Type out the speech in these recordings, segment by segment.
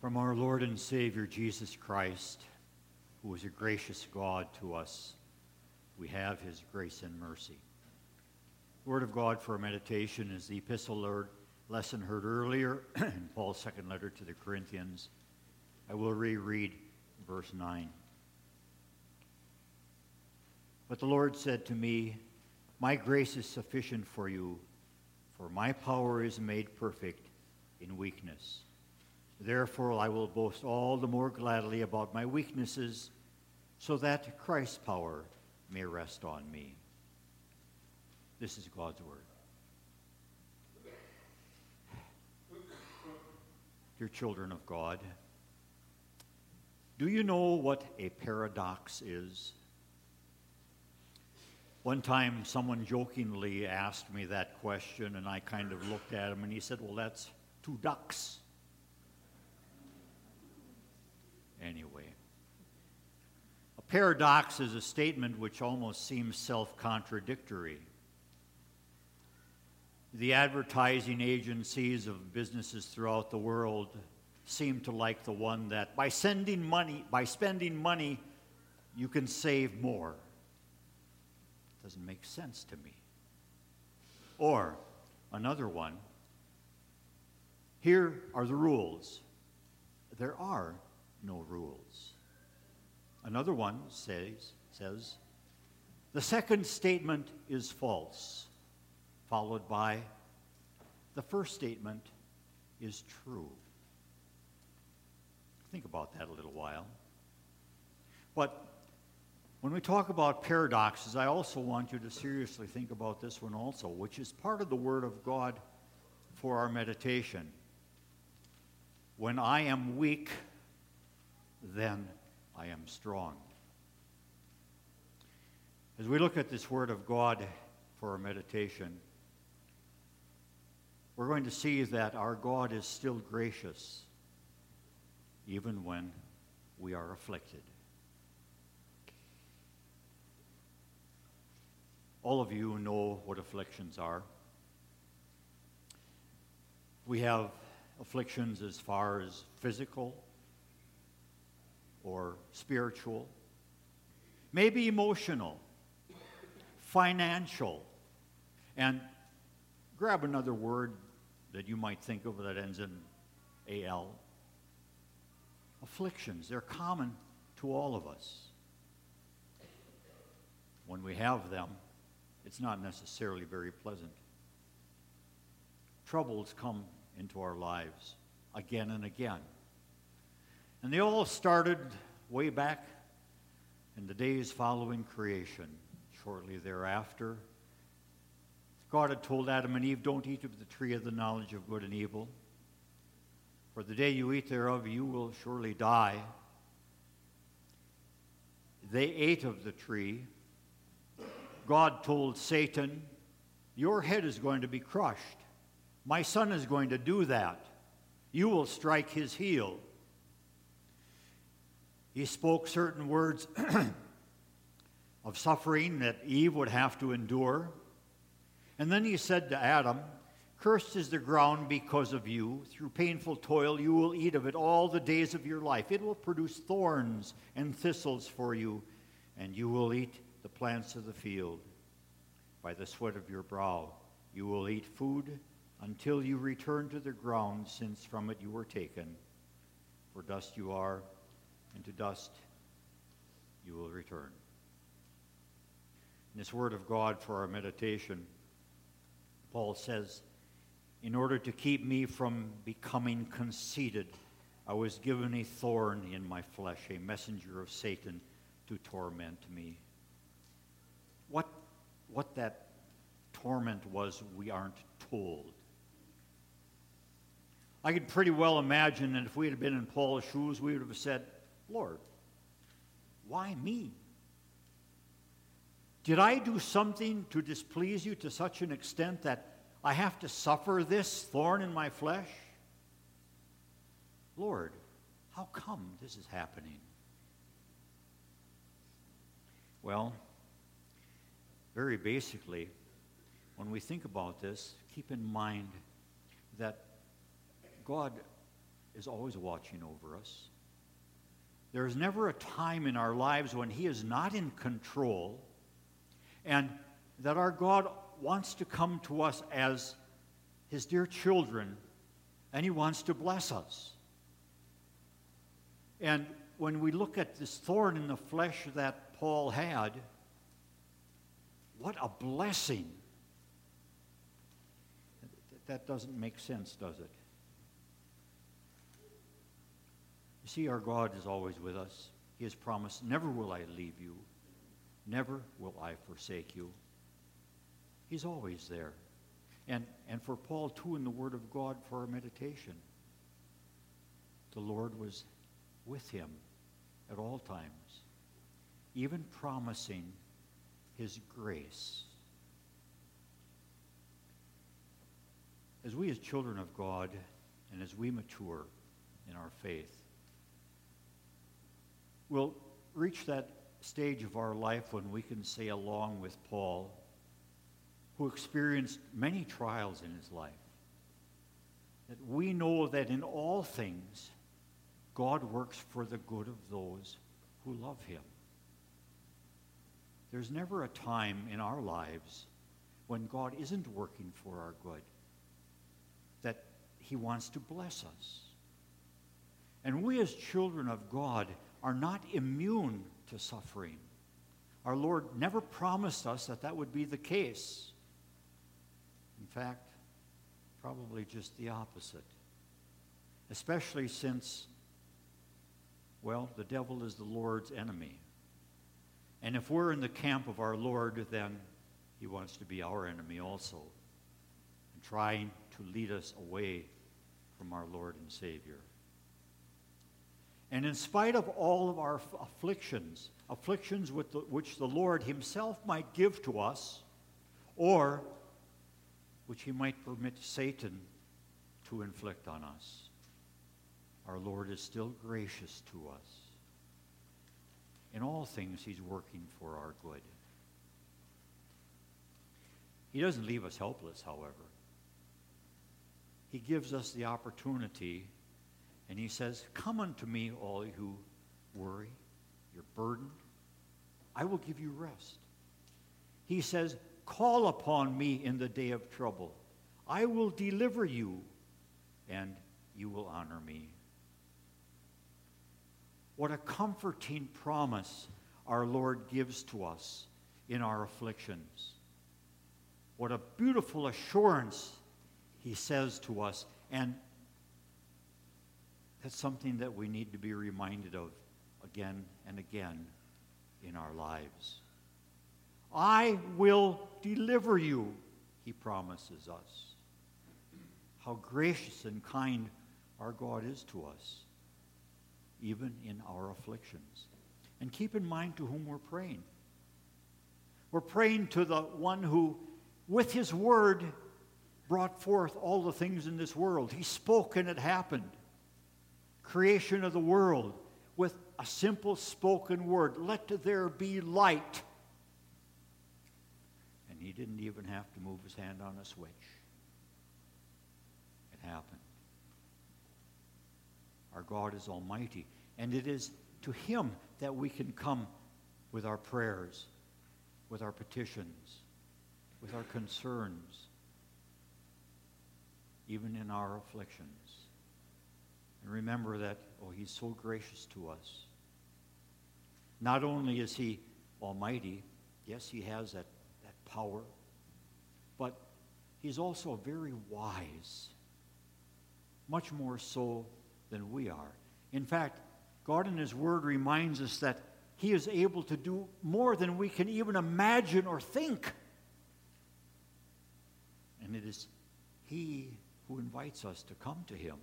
From our Lord and Savior Jesus Christ, who is a gracious God to us, we have his grace and mercy. The Word of God for meditation is the epistle lesson heard earlier in Paul's second letter to the Corinthians. I will reread verse 9. But the Lord said to me, My grace is sufficient for you, for my power is made perfect in weakness. Therefore, I will boast all the more gladly about my weaknesses, so that Christ's power may rest on me. This is God's word. Dear children of God, do you know what a paradox is? One time, someone jokingly asked me that question, and I kind of looked at him, and he said, Well, that's two ducks. Anyway, a paradox is a statement which almost seems self contradictory. The advertising agencies of businesses throughout the world seem to like the one that by sending money, by spending money, you can save more. It Doesn't make sense to me. Or another one, here are the rules. There are no rules. Another one says, says the second statement is false, followed by the first statement is true. Think about that a little while. But when we talk about paradoxes, I also want you to seriously think about this one also, which is part of the Word of God for our meditation. When I am weak, then I am strong. As we look at this Word of God for our meditation, we're going to see that our God is still gracious, even when we are afflicted. All of you know what afflictions are. We have afflictions as far as physical or spiritual, maybe emotional, financial, and grab another word that you might think of that ends in AL. Afflictions, they're common to all of us. When we have them, it's not necessarily very pleasant. Troubles come into our lives again and again. And they all started way back in the days following creation. Shortly thereafter, God had told Adam and Eve, Don't eat of the tree of the knowledge of good and evil. For the day you eat thereof, you will surely die. They ate of the tree. God told Satan, Your head is going to be crushed. My son is going to do that. You will strike his heel. He spoke certain words of suffering that Eve would have to endure. And then he said to Adam, Cursed is the ground because of you. Through painful toil, you will eat of it all the days of your life. It will produce thorns and thistles for you, and you will eat the plants of the field. By the sweat of your brow, you will eat food until you return to the ground, since from it you were taken. For dust you are and to dust you will return. In this word of God for our meditation, Paul says, In order to keep me from becoming conceited, I was given a thorn in my flesh, a messenger of Satan to torment me. What, what that torment was, we aren't told. I could pretty well imagine that if we had been in Paul's shoes, we would have said, Lord, why me? Did I do something to displease you to such an extent that I have to suffer this thorn in my flesh? Lord, how come this is happening? Well, very basically, when we think about this, keep in mind that God is always watching over us. There is never a time in our lives when He is not in control, and that our God wants to come to us as His dear children, and He wants to bless us. And when we look at this thorn in the flesh that Paul had, what a blessing. That doesn't make sense, does it? You see, our God is always with us. He has promised, Never will I leave you, never will I forsake you. He's always there. And, and for Paul, too, in the Word of God for our meditation, the Lord was with him at all times, even promising his grace. As we, as children of God, and as we mature in our faith, we'll reach that stage of our life when we can say, along with Paul, who experienced many trials in his life, that we know that in all things, God works for the good of those who love him. There's never a time in our lives when God isn't working for our good, that he wants to bless us. And we as children of God are not immune to suffering. Our Lord never promised us that that would be the case. In fact, probably just the opposite. Especially since well, the devil is the Lord's enemy. And if we're in the camp of our Lord, then he wants to be our enemy also, and trying to lead us away from our Lord and Savior. And in spite of all of our afflictions, afflictions the, which the Lord Himself might give to us, or which He might permit Satan to inflict on us, our Lord is still gracious to us. In all things, He's working for our good. He doesn't leave us helpless, however. He gives us the opportunity, and He says, Come unto me, all you who worry, you're burdened. I will give you rest. He says, Call upon me in the day of trouble. I will deliver you, and you will honor me. What a comforting promise our Lord gives to us in our afflictions. What a beautiful assurance he says to us. And that's something that we need to be reminded of again and again in our lives. I will deliver you, he promises us. How gracious and kind our God is to us even in our afflictions. And keep in mind to whom we're praying. We're praying to the one who, with his word, brought forth all the things in this world. He spoke and it happened. Creation of the world with a simple spoken word let there be light. And he didn't even have to move his hand on a switch. It happened. Our God is almighty, and it is to Him that we can come with our prayers, with our petitions, with our concerns, even in our afflictions. And remember that, oh, He's so gracious to us. Not only is He almighty, yes, He has that, that power, but He's also very wise, much more so than we are. In fact, God in His Word reminds us that He is able to do more than we can even imagine or think. And it is He who invites us to come to Him.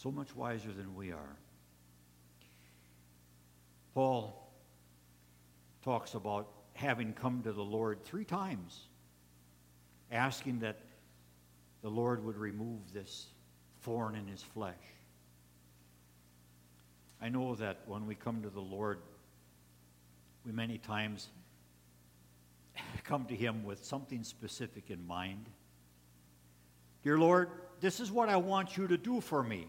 So much wiser than we are. Paul talks about having come to the Lord three times asking that the Lord would remove this thorn in his flesh. I know that when we come to the Lord, we many times come to him with something specific in mind. Dear Lord, this is what I want you to do for me.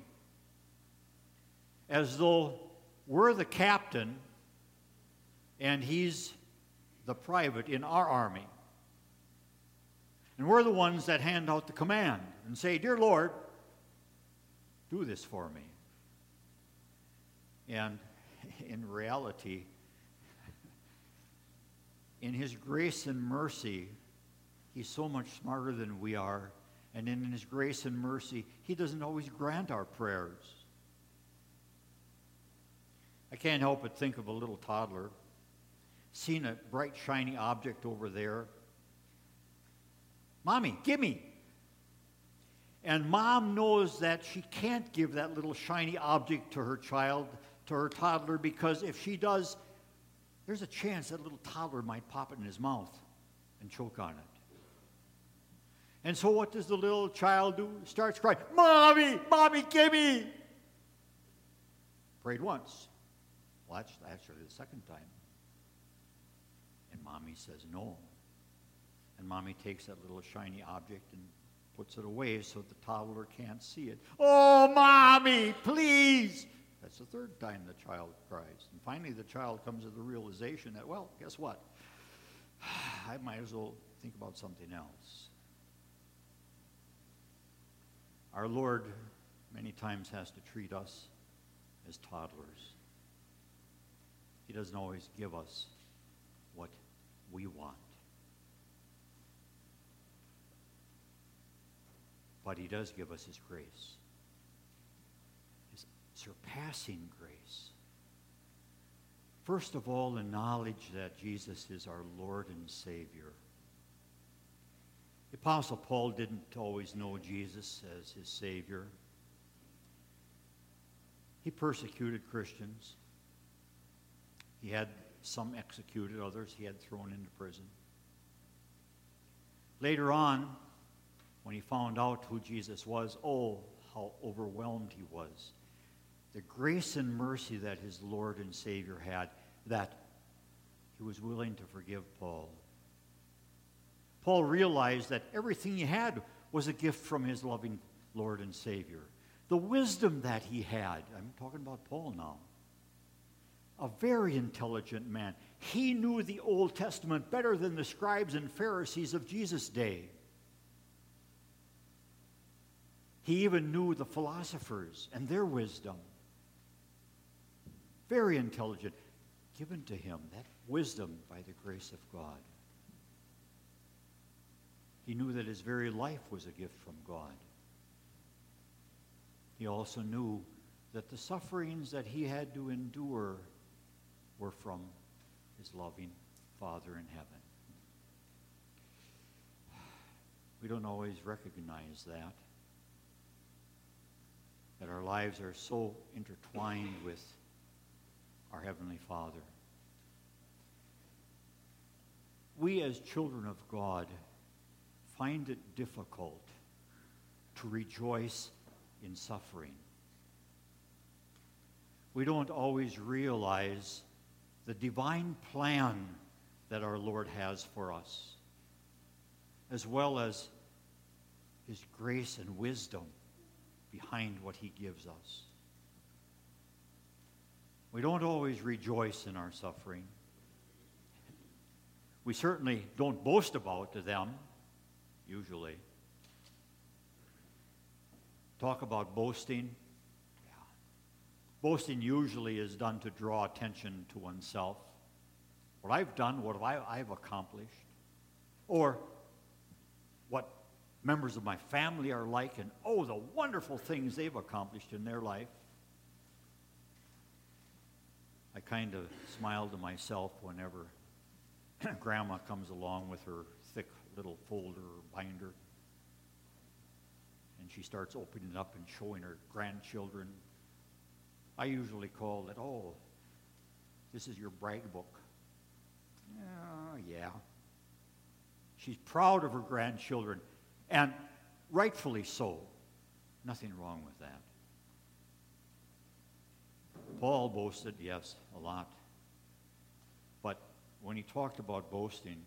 As though we're the captain and he's the private in our army. And we're the ones that hand out the command and say, Dear Lord, do this for me. And in reality, in His grace and mercy, He's so much smarter than we are. And in His grace and mercy, He doesn't always grant our prayers. I can't help but think of a little toddler, seeing a bright, shiny object over there Mommy, give me. And mom knows that she can't give that little shiny object to her child, to her toddler, because if she does, there's a chance that little toddler might pop it in his mouth and choke on it. And so what does the little child do? Starts crying, Mommy, Mommy, give me. Prayed once. That's actually the second time. And mommy says no. And mommy takes that little shiny object and puts it away so the toddler can't see it. Oh, mommy, please! That's the third time the child cries. And finally, the child comes to the realization that, well, guess what? I might as well think about something else. Our Lord many times has to treat us as toddlers. He doesn't always give us what we want. but he does give us his grace, his surpassing grace. First of all, the knowledge that Jesus is our Lord and Savior. The Apostle Paul didn't always know Jesus as his Savior. He persecuted Christians. He had some executed, others he had thrown into prison. Later on, when he found out who Jesus was, oh, how overwhelmed he was. The grace and mercy that his Lord and Savior had, that he was willing to forgive Paul. Paul realized that everything he had was a gift from his loving Lord and Savior. The wisdom that he had, I'm talking about Paul now, a very intelligent man. He knew the Old Testament better than the scribes and Pharisees of Jesus' day. He even knew the philosophers and their wisdom. Very intelligent. Given to him that wisdom by the grace of God. He knew that his very life was a gift from God. He also knew that the sufferings that he had to endure were from his loving Father in heaven. We don't always recognize that that our lives are so intertwined with our Heavenly Father. We, as children of God, find it difficult to rejoice in suffering. We don't always realize the divine plan that our Lord has for us, as well as His grace and wisdom behind what he gives us. We don't always rejoice in our suffering. We certainly don't boast about to them, usually. Talk about boasting. Boasting usually is done to draw attention to oneself. What I've done, what I, I've accomplished. Or what members of my family are like, and oh, the wonderful things they've accomplished in their life. I kind of smile to myself whenever Grandma comes along with her thick little folder or binder. And she starts opening it up and showing her grandchildren. I usually call it, oh, this is your brag book. Oh, yeah. She's proud of her grandchildren. And rightfully so. Nothing wrong with that. Paul boasted, yes, a lot. But when he talked about boasting,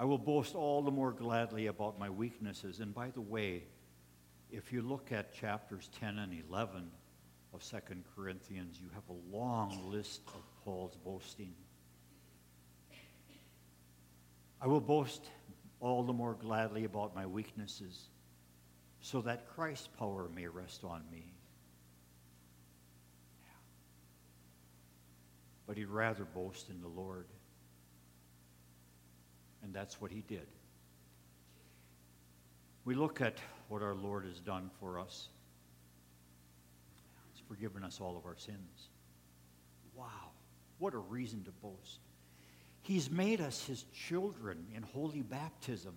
I will boast all the more gladly about my weaknesses. And by the way, if you look at chapters 10 and 11 of 2 Corinthians, you have a long list of Paul's boasting. I will boast all the more gladly about my weaknesses, so that Christ's power may rest on me. But he'd rather boast in the Lord. And that's what he did. We look at what our Lord has done for us. He's forgiven us all of our sins. Wow, what a reason to boast. He's made us his children in holy baptism.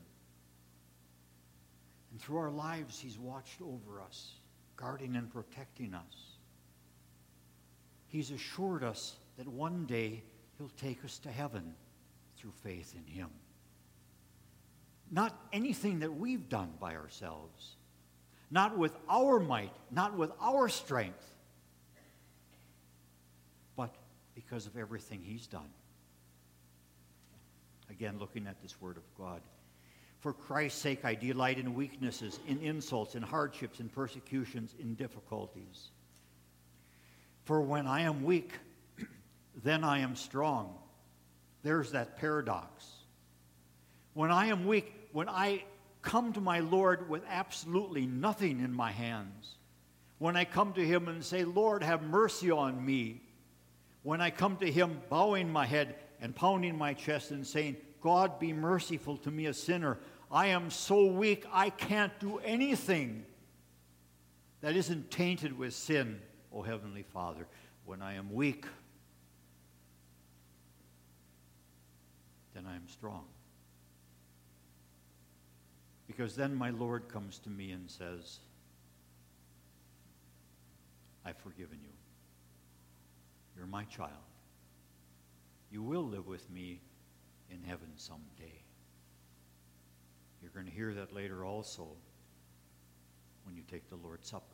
And through our lives, he's watched over us, guarding and protecting us. He's assured us that one day he'll take us to heaven through faith in him. Not anything that we've done by ourselves, not with our might, not with our strength, but because of everything he's done. Again, looking at this word of God. For Christ's sake, I delight in weaknesses, in insults, in hardships, in persecutions, in difficulties. For when I am weak, then I am strong. There's that paradox. When I am weak, when I come to my Lord with absolutely nothing in my hands, when I come to Him and say, Lord, have mercy on me, when I come to Him bowing my head and pounding my chest and saying, God, be merciful to me, a sinner, I am so weak, I can't do anything that isn't tainted with sin, O Heavenly Father. When I am weak, then I am strong. Because then my Lord comes to me and says, I've forgiven you. You're my child. You will live with me in heaven someday. You're going to hear that later also when you take the Lord's Supper.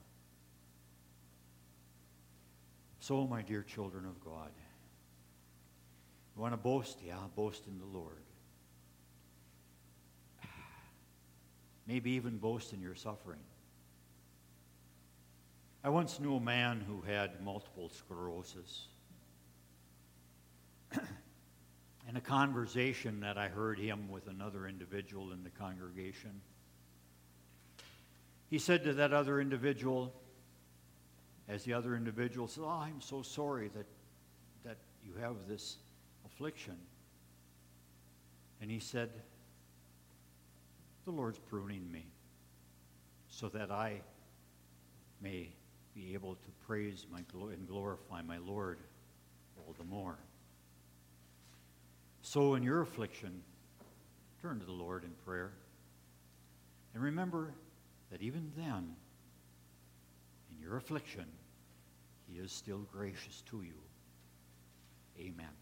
So, my dear children of God, you want to boast? Yeah, boast in the Lord. Maybe even boast in your suffering. I once knew a man who had multiple sclerosis. in a conversation that I heard him with another individual in the congregation, he said to that other individual, as the other individual said, Oh, I'm so sorry that, that you have this affliction. And he said, The Lord's pruning me so that I may be able to praise my, and glorify my Lord all the more. So, in your affliction, turn to the Lord in prayer. And remember that even then, in your affliction, He is still gracious to you. Amen.